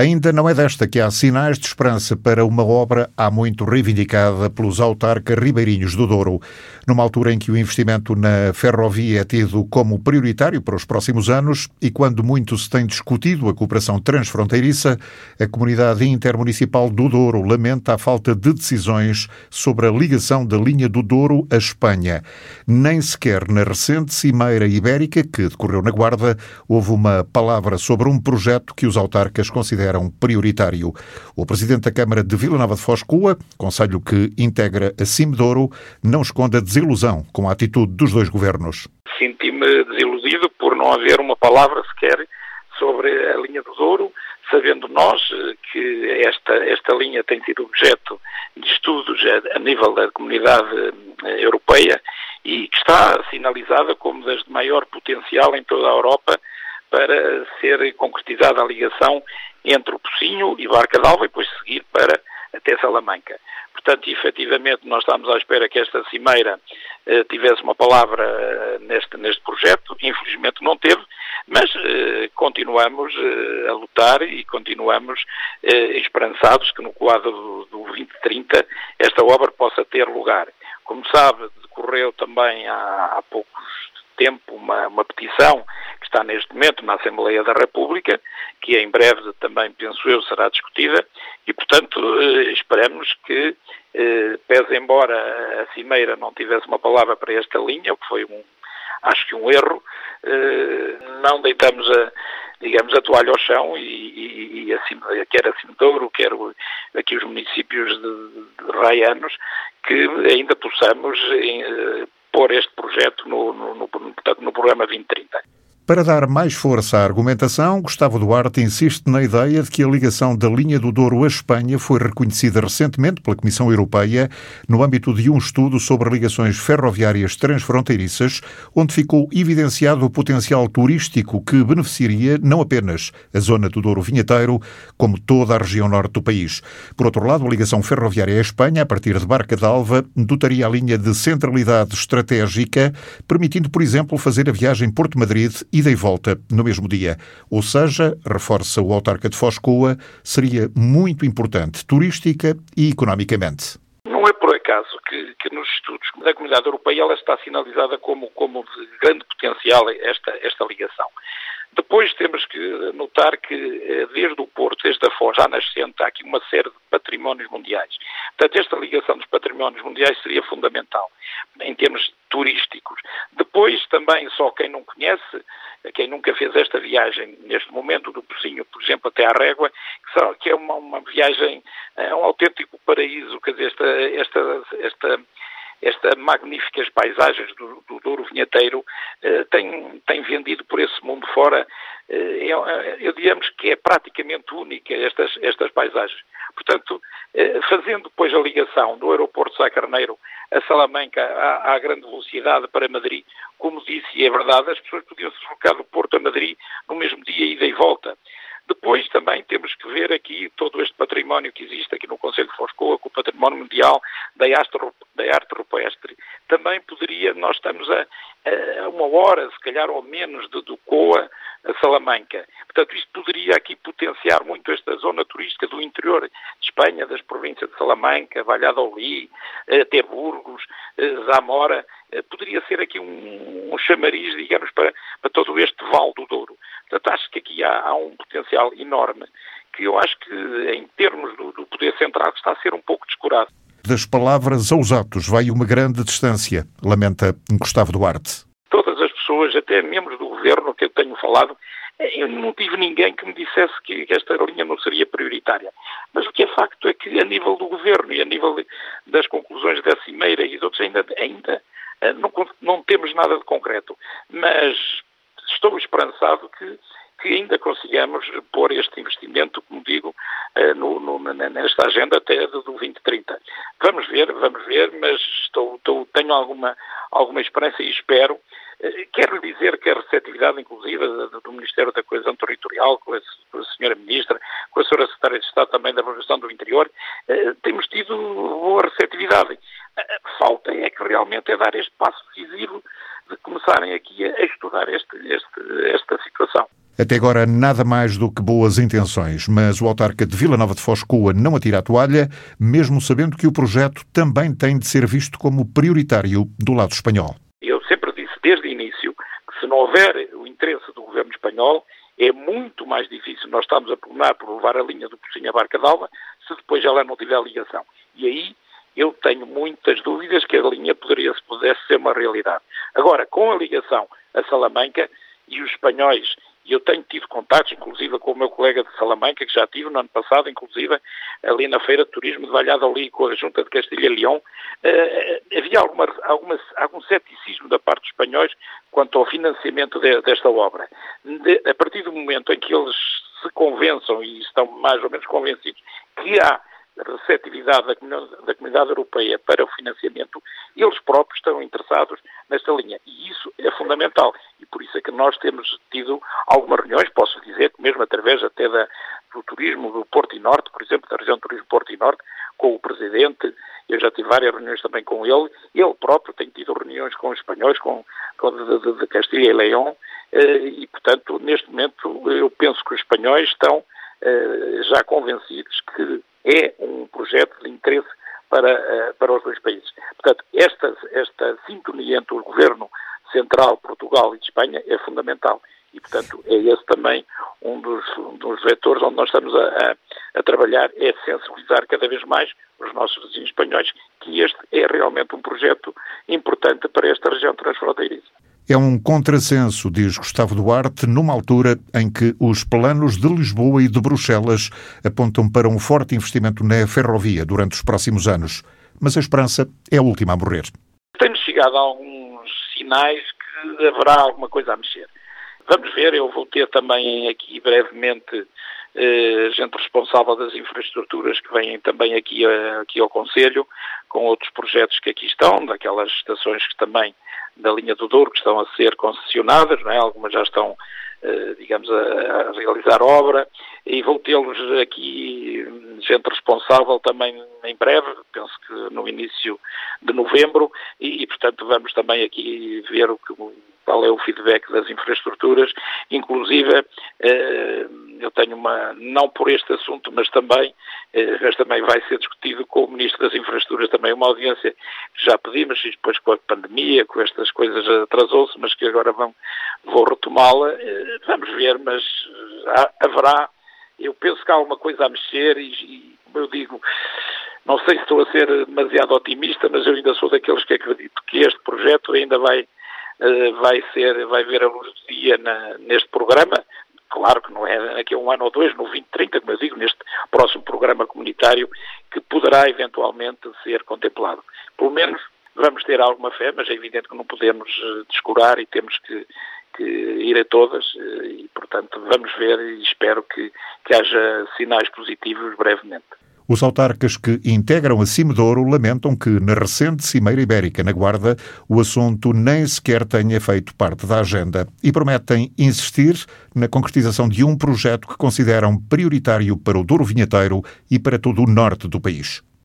Ainda não é desta que há sinais de esperança para uma obra há muito reivindicada pelos autarcas ribeirinhos do Douro. Numa altura em que o investimento na ferrovia é tido como prioritário para os próximos anos e quando muito se tem discutido a cooperação transfronteiriça, a comunidade intermunicipal do Douro lamenta a falta de decisões sobre a ligação da linha do Douro à Espanha. Nem sequer na recente Cimeira Ibérica, que decorreu na Guarda, houve uma palavra sobre um projeto que os autarcas consideram consideram prioritário. O presidente da Câmara de Vila Nova de Foz Coa, conselho que integra a Cimedouro, não esconde a desilusão com a atitude dos dois governos. Senti-me desiludido por não haver uma palavra sequer sobre a linha do Douro, sabendo nós que esta, esta linha tem sido objeto de estudos a, a nível da comunidade eh, europeia e que está sinalizada como das de maior potencial em toda a Europa para ser concretizada a ligação entre o Pocinho e Barca d'Alva e depois seguir para até Salamanca. Portanto, efetivamente, nós estamos à espera que esta cimeira eh, tivesse uma palavra eh, neste, neste projeto, infelizmente não teve, mas eh, continuamos eh, a lutar e continuamos eh, esperançados que no quadro do, do 2030 esta obra possa ter lugar. Como sabe, decorreu também há, há tempo uma, uma petição está neste momento na Assembleia da República, que em breve também, penso eu, será discutida, e, portanto, eh, esperamos que, eh, pese embora a Cimeira não tivesse uma palavra para esta linha, o que foi um, acho que um erro, eh, não deitamos a, digamos, a toalha ao chão e, e, e acima, quer acima de Douro, quer aqui os municípios de, de raianos, que ainda possamos pôr este projeto no, no, no, portanto, no programa 2030. Para dar mais força à argumentação, Gustavo Duarte insiste na ideia de que a ligação da linha do Douro à Espanha foi reconhecida recentemente pela Comissão Europeia no âmbito de um estudo sobre ligações ferroviárias transfronteiriças, onde ficou evidenciado o potencial turístico que beneficiaria não apenas a zona do Douro Vinheteiro, como toda a região norte do país. Por outro lado, a ligação ferroviária à Espanha, a partir de Barca d'Alva, dotaria a linha de centralidade estratégica, permitindo, por exemplo, fazer a viagem Porto-Madrid ida e volta no mesmo dia. Ou seja, reforça o autarca de Foscoa, seria muito importante turística e economicamente. Não é por acaso que, que, nos estudos da Comunidade Europeia ela está sinalizada como, como de grande potencial esta, esta ligação. Depois temos que notar que eh, desde o Porto, desde a Foz, à nascente, há aqui uma série de patrimónios mundiais. Portanto, esta ligação dos patrimónios mundiais seria fundamental em termos turísticos. Depois, também, só quem não conhece, quem nunca fez esta viagem neste momento do Pocinho, por exemplo, até à Régua, que é uma, uma viagem, é um autêntico paraíso, quer dizer, esta, esta, esta estas magníficas paisagens do, do Douro Vinheteiro eh, tem, tem vendido por esse mundo fora, eu, eu digamos que é praticamente única estas, estas paisagens. Portanto, eh, fazendo depois a ligação do aeroporto de Sá Carneiro a Salamanca à, à, grande velocidade para Madrid, como disse, e é verdade, as pessoas podiam se deslocar do Porto a Madrid no mesmo dia, ida e volta. Depois também temos que ver aqui todo este património que existe aqui no Conselho de Foscoa, com o património mundial da arte, da arte rupestre. Também poderia, nós estamos a, a uma hora, se calhar, ou menos, de, do Coa a Salamanca. Portanto, isto poderia aqui potenciar muito esta zona turística do interior de Espanha, das províncias de Salamanca, Valladolid, até Burgos, eh, Zamora. Eh, poderia ser aqui um, um chamariz, digamos, para, para todo este Val do Douro. Portanto, acho que aqui há, há um potencial enorme que eu acho que, em termos do, do poder central, está a ser um pouco descurado. Das palavras aos atos vai uma grande distância, lamenta Gustavo Duarte. Todas as pessoas, até membros do governo que eu tenho falado, eu não tive ninguém que me dissesse que esta linha não seria prioritária. Mas o que é facto é que, a nível do governo e a nível das conclusões da Cimeira e de outros, ainda, ainda eh, não, não temos nada de concreto. Mas estou esperançado que, que ainda consigamos pôr este investimento, como digo, eh, no, no, nesta agenda até do 2030. Vamos ver, vamos ver, mas estou, estou, tenho alguma, alguma esperança e espero. Eh, quero dizer que a receptividade, inclusive, do Ministério da Coesão Territorial, com a, com a Senhora Ministra, com a Senhora Secretária de Estado também da Organização do Interior, eh, temos tido boa receptividade. Falta é que realmente é dar este passo decisivo de começarem aqui a estudar este, este, esta situação. Até agora, nada mais do que boas intenções, mas o autarca de Vila Nova de Foscoa não atira a toalha, mesmo sabendo que o projeto também tem de ser visto como prioritário do lado espanhol. Eu sempre disse, desde o início, que se não houver o interesse do governo espanhol, é muito mais difícil nós estamos a pugnar por levar a linha do Pocinho à Barca d'Alva se depois ela não tiver ligação. E aí eu tenho muitas dúvidas que a linha poderia, se pudesse ser uma realidade. Agora, com a ligação a Salamanca e os espanhóis, e eu tenho tido contatos, inclusive com o meu colega de Salamanca, que já tive no ano passado, inclusive ali na Feira de Turismo de Valladolid com a Junta de Castilha e Leão, eh, havia alguma, alguma, algum ceticismo da parte dos espanhóis quanto ao financiamento de, desta obra. De, a partir do momento em que eles se convençam, e estão mais ou menos convencidos, que há receptividade da comunidade, da comunidade europeia para o financiamento, eles próprios estão interessados nesta linha. E isso é fundamental. E por isso é que nós temos tido algumas reuniões, posso dizer que mesmo através até da, do turismo do Porto e Norte, por exemplo, da região do turismo Porto e Norte, com o Presidente, eu já tive várias reuniões também com ele, ele próprio tem tido reuniões com os espanhóis, com, com de, de, de Castilha e Leão, eh, e, portanto, neste momento, eu penso que os espanhóis estão eh, já convencidos que é um projeto de interesse para, eh, para os dois países. Portanto, esta, esta sintonia entre o governo central, Portugal e de Espanha é fundamental. E, portanto, é esse também um dos, um dos vetores onde nós estamos a, a, a, trabalhar, é sensibilizar cada vez mais os nossos vizinhos espanhóis que este é realmente um projeto importante para esta região transfronteiriça. É um contrassenso, diz Gustavo Duarte, numa altura em que os planos de Lisboa e de Bruxelas apontam para um forte investimento na ferrovia durante os próximos anos. Mas a esperança é a última a morrer. Temos chegado a alguns sinais que haverá alguma coisa a mexer. Vamos ver, eu vou ter também aqui brevemente eh, gente responsável das infraestruturas que vêm também aqui, aqui ao Conselho, com outros projetos que aqui estão, daquelas estações que também da linha do Douro que estão a ser concessionadas, não é? algumas já estão, eh, digamos, a, a realizar obra, e vou tê-los aqui, gente responsável também em breve, penso que no início de novembro, e, e portanto vamos também aqui ver o que qual é o feedback das infraestruturas, inclusive eh, eu tenho uma, não por este assunto, mas também, eh, mas também vai ser discutido com o Ministro das Infraestruturas também uma audiência que já pedimos, e depois com a pandemia, com estas coisas atrasou-se, mas que agora vão, vou retomá-la, eh, vamos ver, mas haverá, eu penso que há alguma coisa a mexer e, e eu digo, não sei se estou a ser demasiado otimista, mas eu ainda sou daqueles que acredito que este projeto ainda vai eh, vai ser, vai ver a luz do dia na, neste programa. Claro que não é daqui a um ano ou dois, no 2030, como eu digo, neste próximo programa comunitário, que poderá eventualmente ser contemplado. Pelo menos vamos ter alguma fé, mas é evidente que não podemos eh, descurar e temos que, que ir a todas eh, e, portanto, vamos ver e espero que, que haja sinais positivos brevemente. Os autarcas que integram a Cimedouro lamentam que, na recente Cimeira Ibérica na Guarda, o assunto nem sequer tenha feito parte da agenda e prometem insistir na concretização de um projeto que consideram prioritário para o Douro Vinheteiro e para todo o norte do país.